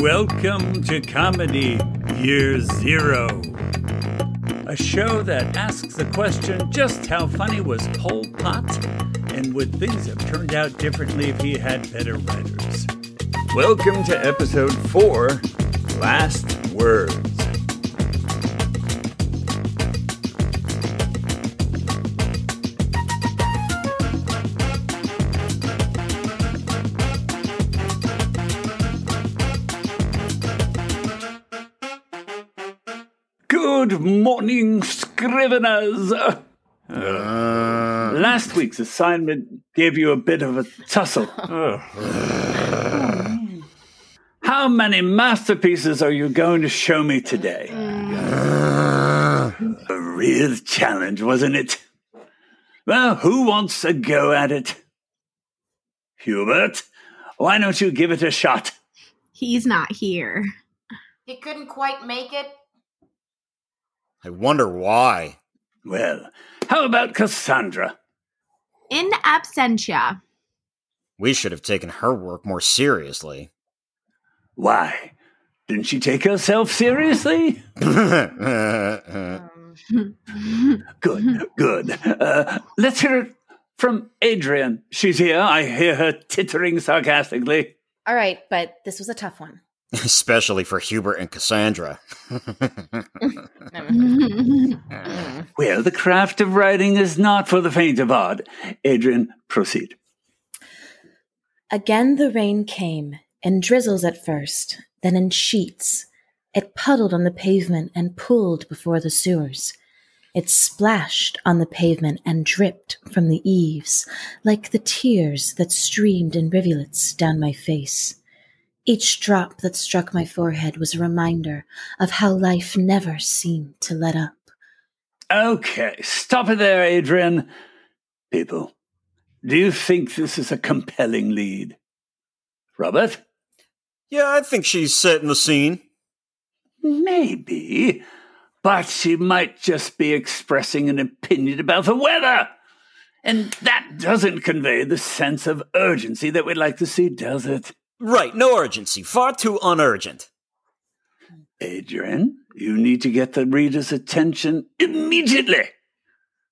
Welcome to Comedy Year Zero. A show that asks the question just how funny was Pol Pot and would things have turned out differently if he had better writers? Welcome to episode four Last Words. Good morning, Scriveners. Uh, last week's assignment gave you a bit of a tussle. How many masterpieces are you going to show me today? a real challenge, wasn't it? Well, who wants a go at it? Hubert, why don't you give it a shot? He's not here. He couldn't quite make it. I wonder why. Well, how about Cassandra? In absentia. We should have taken her work more seriously. Why? Didn't she take herself seriously? Good, good. Uh, let's hear it from Adrian. She's here. I hear her tittering sarcastically. All right, but this was a tough one. Especially for Hubert and Cassandra. Well, the craft of writing is not for the faint of heart. Adrian, proceed. Again the rain came, in drizzles at first, then in sheets. It puddled on the pavement and pooled before the sewers. It splashed on the pavement and dripped from the eaves, like the tears that streamed in rivulets down my face. Each drop that struck my forehead was a reminder of how life never seemed to let up. Okay, stop it there, Adrian. People, do you think this is a compelling lead? Robert? yeah, I think she's setting the scene. Maybe, but she might just be expressing an opinion about the weather. And that doesn't convey the sense of urgency that we'd like to see, does it? Right, no urgency. Far too unurgent. Adrian, you need to get the reader's attention immediately.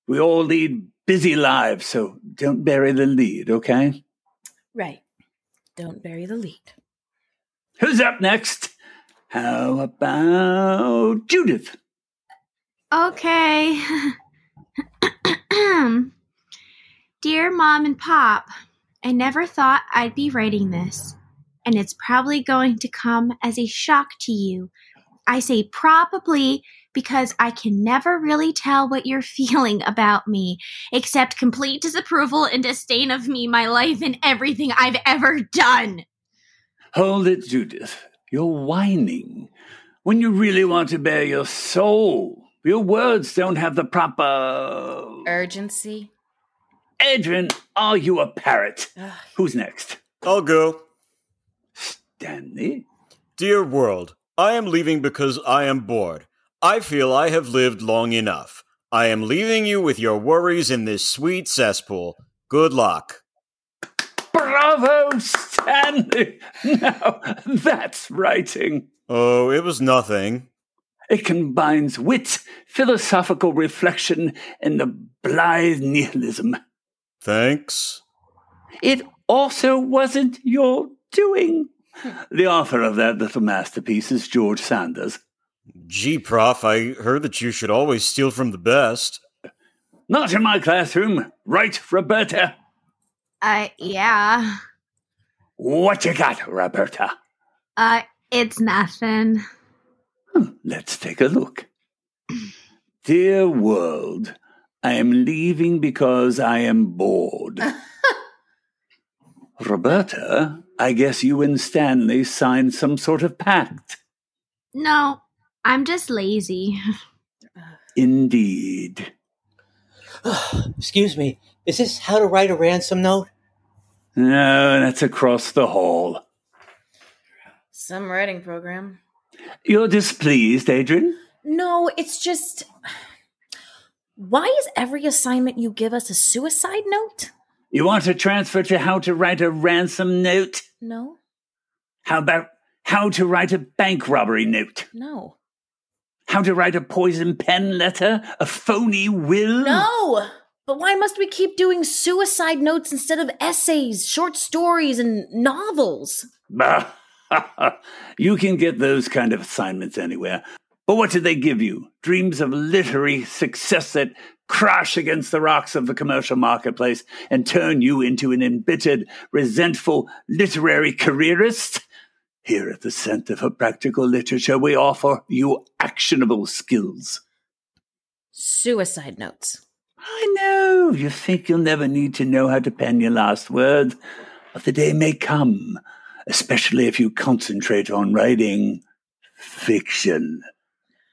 We all lead busy lives, so don't bury the lead, okay? Right. Don't bury the lead. Who's up next? How about Judith? Okay. Dear Mom and Pop, I never thought I'd be writing this, and it's probably going to come as a shock to you. I say probably because I can never really tell what you're feeling about me, except complete disapproval and disdain of me, my life, and everything I've ever done. Hold it, Judith. You're whining. When you really want to bare your soul, your words don't have the proper. Urgency. Adrian, are you a parrot? Who's next? I'll go. Stanley? Dear world, I am leaving because I am bored. I feel I have lived long enough. I am leaving you with your worries in this sweet cesspool. Good luck. Bravo, Stanley! Now, that's writing. Oh, it was nothing. It combines wit, philosophical reflection, and the blithe nihilism. Thanks. It also wasn't your doing. The author of that little masterpiece is George Sanders. Gee, Prof, I heard that you should always steal from the best. Not in my classroom, right, Roberta? Uh, yeah. What you got, Roberta? Uh, it's nothing. Hmm, Let's take a look. Dear world, I am leaving because I am bored. Roberta, I guess you and Stanley signed some sort of pact. No, I'm just lazy. Indeed. Excuse me, is this how to write a ransom note? No, that's across the hall. Some writing program. You're displeased, Adrian? No, it's just. Why is every assignment you give us a suicide note? You want to transfer to how to write a ransom note? No. How about How to write a bank robbery note? No. How to write a poison pen letter? A phony will? No! But why must we keep doing suicide notes instead of essays, short stories, and novels? Bah! you can get those kind of assignments anywhere. But what did they give you? Dreams of literary success that crash against the rocks of the commercial marketplace and turn you into an embittered, resentful literary careerist? Here at the Center for Practical Literature, we offer you actionable skills. Suicide notes. I know you think you'll never need to know how to pen your last word, but the day may come, especially if you concentrate on writing fiction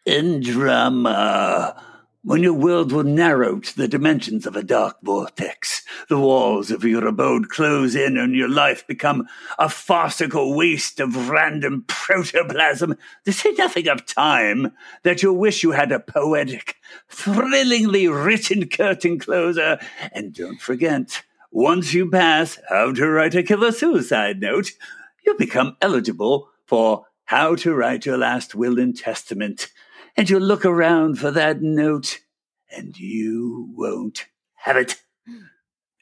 and drama when your world will narrow to the dimensions of a dark vortex, the walls of your abode close in and your life become a farcical waste of random protoplasm, to say nothing of time, that you'll wish you had a poetic, thrillingly written curtain closer. And don't forget, once you pass How to Write a Killer Suicide Note, you'll become eligible for How to Write Your Last Will and Testament and you'll look around for that note, and you won't have it.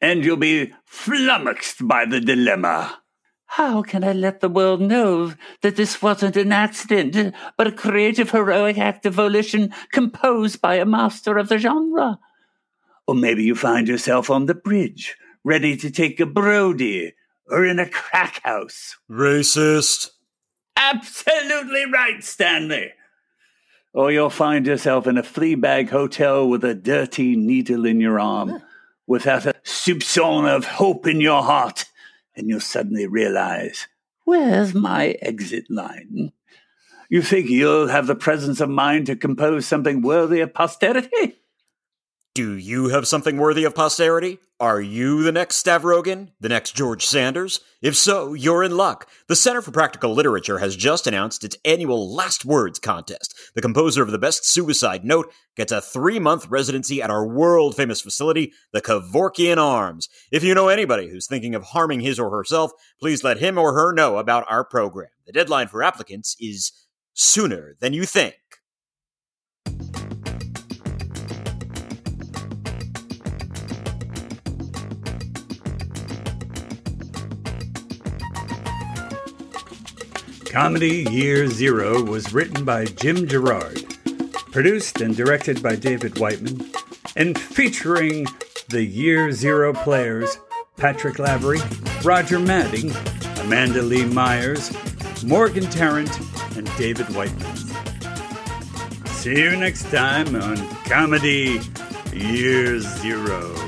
And you'll be flummoxed by the dilemma. How can I let the world know that this wasn't an accident, but a creative, heroic act of volition composed by a master of the genre? Or maybe you find yourself on the bridge, ready to take a Brody, or in a crack house. Racist. Absolutely right, Stanley or you'll find yourself in a flea bag hotel with a dirty needle in your arm, without a soupçon of hope in your heart, and you'll suddenly realize, where's my exit line? You think you'll have the presence of mind to compose something worthy of posterity? Do you have something worthy of posterity? Are you the next Stavrogin? The next George Sanders? If so, you're in luck. The Center for Practical Literature has just announced its annual Last Words contest. The composer of the best suicide note gets a three month residency at our world famous facility, the Kevorkian Arms. If you know anybody who's thinking of harming his or herself, please let him or her know about our program. The deadline for applicants is sooner than you think. Comedy Year Zero was written by Jim Gerard, produced and directed by David Whiteman, and featuring the Year Zero players Patrick Lavery, Roger Madding, Amanda Lee Myers, Morgan Tarrant, and David Whiteman. See you next time on Comedy Year Zero.